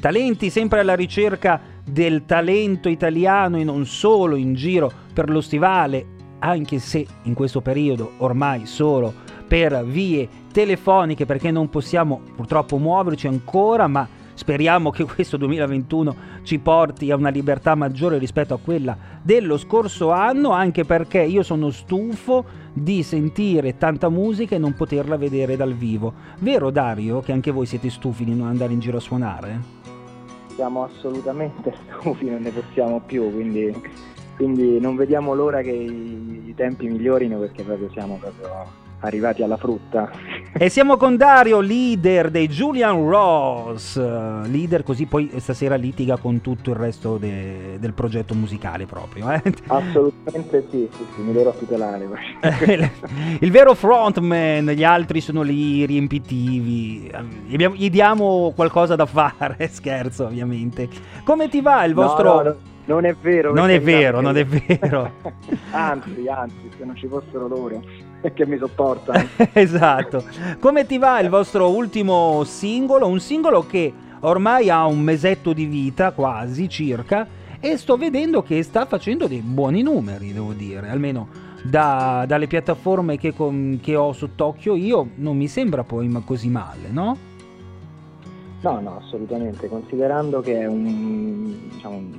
talenti sempre alla ricerca del talento italiano e non solo in giro per lo stivale, anche se in questo periodo ormai solo per vie telefoniche perché non possiamo purtroppo muoverci ancora, ma speriamo che questo 2021 ci porti a una libertà maggiore rispetto a quella dello scorso anno, anche perché io sono stufo di sentire tanta musica e non poterla vedere dal vivo. Vero Dario che anche voi siete stufi di non andare in giro a suonare? Siamo assolutamente stufi, non ne possiamo più, quindi, quindi non vediamo l'ora che i, i tempi migliorino perché proprio siamo proprio arrivati alla frutta. E siamo con Dario, leader dei Julian Ross, leader così poi stasera litiga con tutto il resto de- del progetto musicale proprio. Eh? Assolutamente sì, sì, sì, mi dovrò tutelare. il vero frontman, gli altri sono lì riempitivi, gli diamo qualcosa da fare, scherzo ovviamente. Come ti va il vostro... No, no, no. Non è vero. Non è vero, non è vero. anzi, anzi, se non ci fossero loro che mi sopportano. esatto. Come ti va il vostro ultimo singolo? Un singolo che ormai ha un mesetto di vita, quasi circa, e sto vedendo che sta facendo dei buoni numeri, devo dire, almeno da, dalle piattaforme che, con, che ho sott'occhio io non mi sembra poi così male, no? No, no, assolutamente, considerando che è un, diciamo, un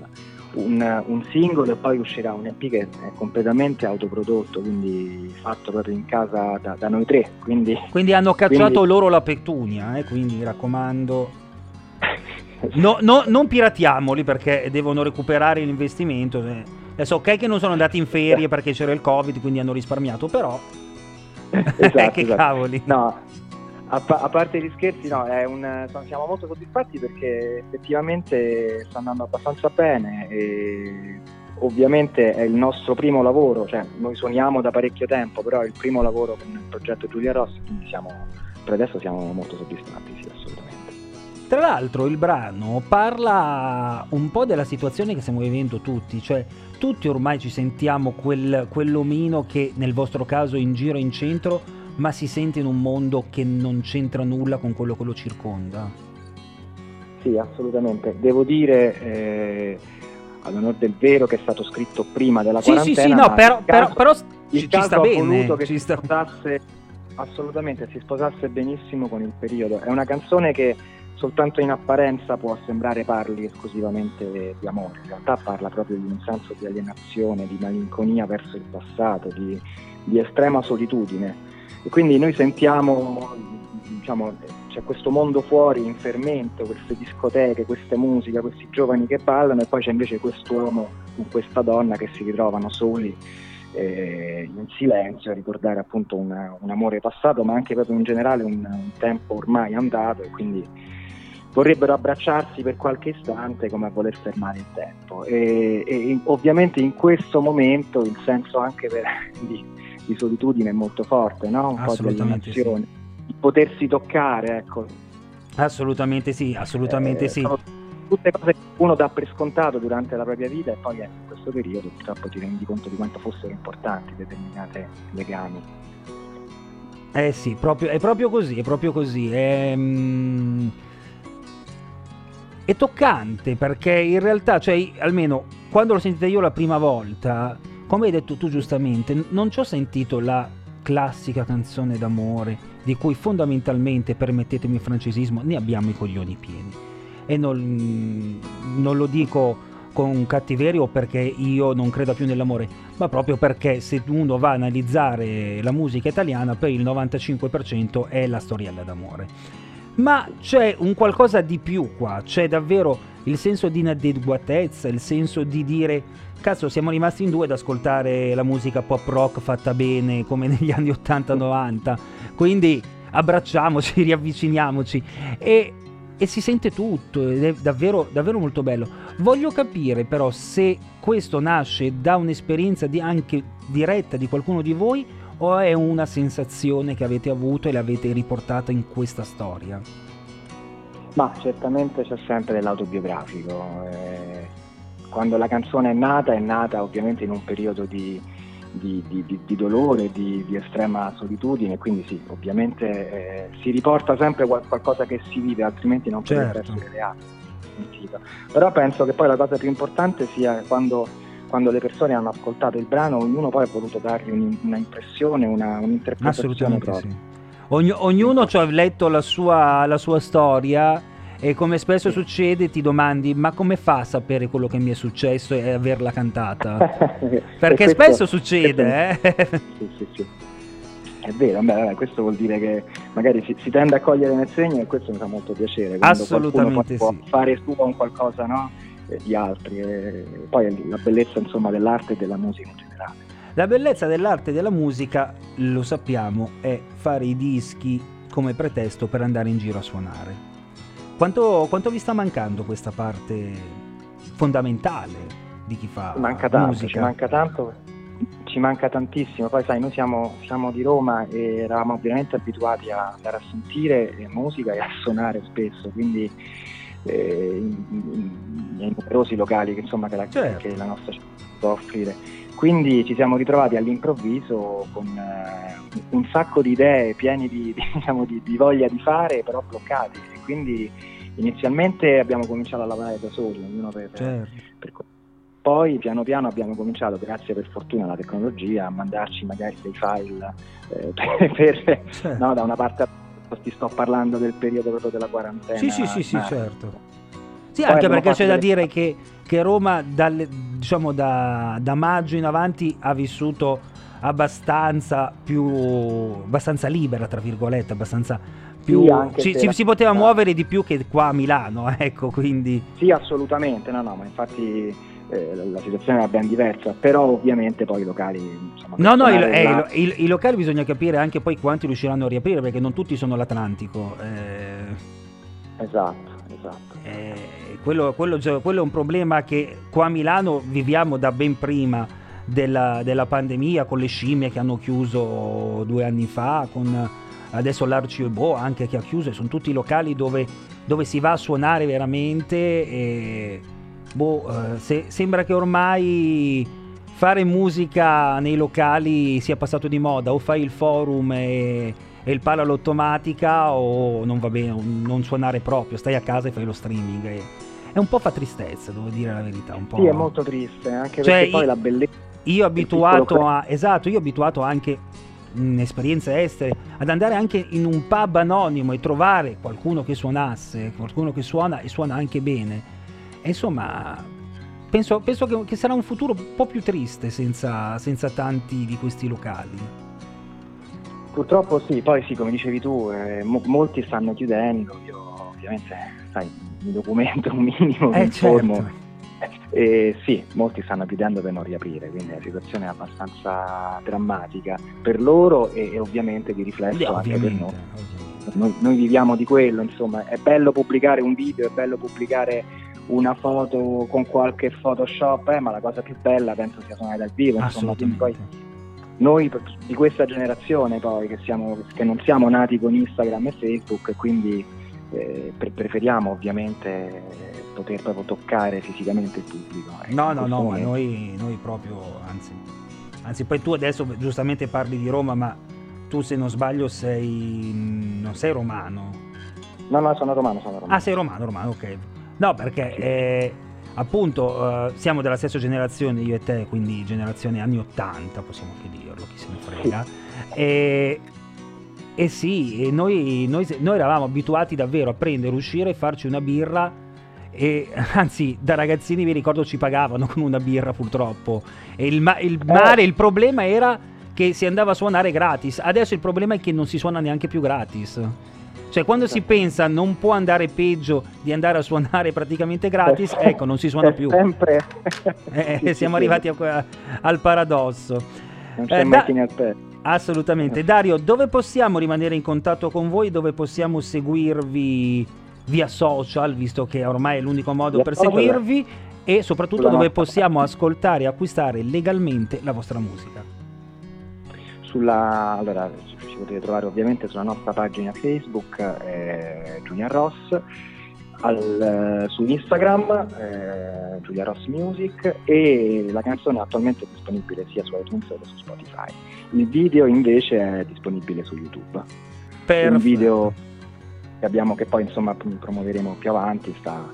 un, un, singolo e poi uscirà un EP che è completamente autoprodotto, quindi fatto proprio in casa da, da noi tre. Quindi, quindi hanno cacciato quindi... loro la petunia, eh? quindi mi raccomando. No, no, non piratiamoli perché devono recuperare l'investimento. Eh. Adesso ok che non sono andati in ferie perché c'era il covid, quindi hanno risparmiato, però... Esatto, che esatto. cavoli. No, a, pa- a, parte gli scherzi, no, un, siamo molto soddisfatti perché effettivamente sta andando abbastanza bene e ovviamente è il nostro primo lavoro, cioè noi suoniamo da parecchio tempo, però è il primo lavoro con il progetto Giulia Rossi, quindi siamo, per adesso siamo molto soddisfatti, sì, assolutamente. Tra l'altro il brano parla un po' della situazione che stiamo vivendo tutti, cioè tutti ormai ci sentiamo quel, quell'omino che nel vostro caso in giro in centro ma si sente in un mondo che non c'entra nulla con quello che lo circonda. Sì, assolutamente. Devo dire, eh, all'onore del vero, che è stato scritto prima della sì, quarantena. Sì, sì, no, però, caso, però, il ci, ci sta bene. voluto che ci si sta... sposasse, assolutamente, si sposasse benissimo con il periodo. È una canzone che soltanto in apparenza può sembrare parli esclusivamente di amore, in realtà parla proprio di un senso di alienazione, di malinconia verso il passato, di, di estrema solitudine e quindi noi sentiamo, diciamo, c'è questo mondo fuori in fermento, queste discoteche, queste musiche, questi giovani che ballano e poi c'è invece quest'uomo con questa donna che si ritrovano soli eh, in silenzio a ricordare appunto una, un amore passato ma anche proprio in generale un, un tempo ormai andato e quindi vorrebbero abbracciarsi per qualche istante come a voler fermare il tempo. E, e ovviamente in questo momento il senso anche per, di, di solitudine è molto forte, no? un po' di alienazione, sì. di potersi toccare, ecco. Assolutamente sì, assolutamente eh, sì. Tutte cose che uno dà per scontato durante la propria vita e poi eh, in questo periodo purtroppo ti rendi conto di quanto fossero importanti determinati legami. Eh sì, proprio, è proprio così, è proprio così. È, mm, è toccante perché in realtà, cioè, almeno quando l'ho sentita io la prima volta, come hai detto tu giustamente, non ci ho sentito la classica canzone d'amore di cui fondamentalmente, permettetemi il francesismo, ne abbiamo i coglioni pieni. E non, non lo dico con cattiverio perché io non credo più nell'amore, ma proprio perché se uno va a analizzare la musica italiana, per il 95% è la storiella d'amore. Ma c'è un qualcosa di più qua, c'è davvero il senso di inadeguatezza, il senso di dire cazzo siamo rimasti in due ad ascoltare la musica pop rock fatta bene come negli anni 80-90 quindi abbracciamoci riavviciniamoci. E, e, si sente tutto ed è davvero, davvero molto bello. Voglio capire però se questo nasce da un'esperienza di anche diretta di qualcuno di voi o è una sensazione che avete avuto e l'avete riportata in questa storia ma certamente c'è sempre dell'autobiografico eh quando la canzone è nata, è nata ovviamente in un periodo di, di, di, di dolore, di, estrema solitudine, quindi sì, ovviamente eh, si riporta sempre qual- qualcosa che si vive, altrimenti non certo. potrebbe essere reale. Però penso che poi la cosa più importante sia quando, quando le persone hanno ascoltato il brano, ognuno poi ha voluto dargli un, una impressione, una, un'interpretazione Assolutamente propria. sì. Ogni- ognuno ci ha letto la sua, la sua storia e come spesso succede ti domandi ma come fa a sapere quello che mi è successo e averla cantata? Perché spesso succede, eh? Sì, sì, sì. È vero, beh, vabbè, questo vuol dire che magari si, si tende a cogliere nel segno e questo mi fa molto piacere. Assolutamente sì. può fare suo un qualcosa no? eh, di altri. E poi la bellezza insomma, dell'arte e della musica in generale. La bellezza dell'arte e della musica, lo sappiamo, è fare i dischi come pretesto per andare in giro a suonare. Quanto, quanto vi sta mancando questa parte fondamentale di chi fa manca tanto, musica? ci manca tanto, ci manca tantissimo. Poi sai, noi siamo, siamo di Roma e eravamo ovviamente abituati a andare a sentire musica e a suonare spesso, quindi eh, in- in- nei numerosi locali che, insomma, che, la, Certo. che la nostra città può offrire. Quindi ci siamo ritrovati all'improvviso con eh, un sacco di idee pieni di, di, diciamo, di- di voglia di fare, però bloccati. E quindi inizialmente abbiamo cominciato a lavorare da soli, ognuno per, Certo. per poi piano piano abbiamo cominciato, grazie per fortuna alla tecnologia, a mandarci magari dei file eh, per, per- certo. no, da una parte ti sto parlando del periodo proprio della quarantena. Sì, sì, sì, sì, certo. Sì, Poi anche perché c'è da dire che, che Roma dalle- diciamo da, da maggio in avanti ha vissuto abbastanza più abbastanza libera, tra virgolette, abbastanza più Sì, si, la- si poteva muovere di più che qua a Milano, ecco, quindi Sì, assolutamente, no, no, ma infatti eh, la- la situazione era ben diversa, però ovviamente poi i locali... Insomma, No, no, per i, suonare eh, i- i- i locali bisogna capire anche poi quanti riusciranno a riaprire perché non tutti sono l'Atlantico. eh, Esatto, esatto. Eh, quello, quello quello è un problema che qua a Milano viviamo da ben prima della, della pandemia, con le scimmie che hanno chiuso due anni fa, con adesso l'Arci e Bo anche che ha chiuso, sono tutti locali dove, dove si va a suonare veramente. E, boh, eh, se- sembra che ormai fare musica nei locali sia passato di moda, o fai il forum e, e il palo all'automatica o non va bene, non suonare proprio, stai a casa e fai lo streaming. E, è un po' fa tristezza, devo dire la verità. Un po'. Sì, è molto triste, anche Cioè, perché poi la bellezza... Io abituato a. Esatto, io abituato anche in esperienze estere ad andare anche in un pub anonimo e trovare qualcuno che suonasse, qualcuno che suona e suona anche bene. E insomma, penso, penso che, che sarà un futuro un po' più triste senza, senza tanti di questi locali. Purtroppo sì, poi sì, come dicevi tu, eh, mo- molti stanno chiudendo, io ovviamente, sai, mi documento un minimo, mi Eh informo. certo. E sì, molti stanno chiudendo per non riaprire, quindi la situazione è abbastanza drammatica per loro e, e ovviamente di riflesso Beh, anche per noi. noi. Noi viviamo di quello, insomma, è bello pubblicare un video, è bello pubblicare una foto con qualche Photoshop, eh, ma la cosa più bella penso sia suonare dal vivo, insomma, poi noi di questa generazione poi che, siamo, che non siamo nati con Instagram e Facebook, quindi eh, pre- preferiamo ovviamente poter proprio toccare fisicamente il pubblico. ecco, No, no, no, ma noi, noi proprio, anzi, anzi, poi tu adesso giustamente parli di Roma, ma tu se non sbaglio sei, non sei romano. No, no, sono romano, sono romano. Ah, sei romano, romano, ok. No, perché eh, appunto eh, siamo della stessa generazione, io e te, quindi generazione anni 80, possiamo anche dirlo, chi se ne frega. E, e sì, e noi, noi, noi eravamo abituati davvero a prendere, uscire e farci una birra. E anzi, da ragazzini vi ricordo ci pagavano con una birra purtroppo. E il, ma- il male, il problema era che si andava a suonare gratis. Adesso il problema è che non si suona neanche più gratis. Cioè, quando si pensa non può andare peggio di andare a suonare praticamente gratis, ecco, non si suona È più. Sempre... Eh, siamo arrivati a al paradosso. Non c'è Eh, mai da- fine al pezzo. Assolutamente. Dario, dove possiamo rimanere in contatto con voi? Dove possiamo seguirvi via social, visto che ormai è l'unico modo Via per social, seguirvi? E soprattutto sulla dove nostra- possiamo ascoltare e acquistare legalmente la vostra musica? Sulla, allora, ci potete trovare ovviamente sulla nostra pagina Facebook, eh, Giulia Ross, al- su Instagram, eh, Giulia Ross Music e la canzone è attualmente disponibile sia su iTunes che su Spotify. Il video invece è disponibile su YouTube. Un Perfetto. video che abbiamo che poi insomma promuoveremo più avanti sta,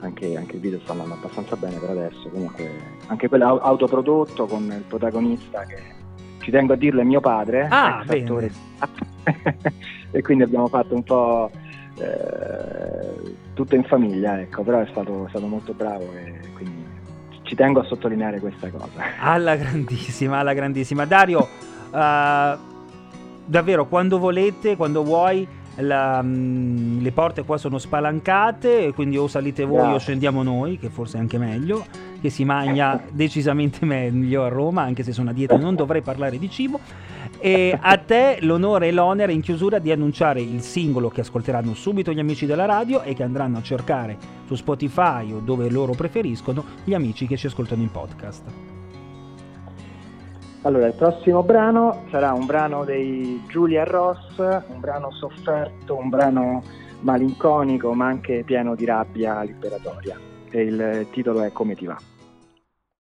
anche, anche, il video sta andando abbastanza bene per adesso, comunque anche quello autoprodotto con il protagonista che ci tengo a dirlo è mio padre, ah, attore. e quindi abbiamo fatto un po' eh, tutto in famiglia, ecco, però è stato, è stato molto bravo e quindi ci tengo a sottolineare questa cosa. Alla grandissima, alla grandissima. Dario, uh, davvero, quando volete, quando vuoi, la, mh, mm, le porte qua sono spalancate, quindi o salite voi Grazie. o scendiamo noi, che forse è anche meglio, che si mangia decisamente meglio a Roma, anche se sono a dieta non dovrei parlare di cibo. E a te l'onore e l'onere in chiusura di annunciare il singolo che ascolteranno subito gli amici della radio e che andranno a cercare su Spotify o dove loro preferiscono gli amici che ci ascoltano in podcast. Allora, il prossimo brano sarà un brano dei Giulia Ross, un brano sofferto, un brano malinconico ma anche pieno di rabbia liberatoria e il titolo è Come ti va.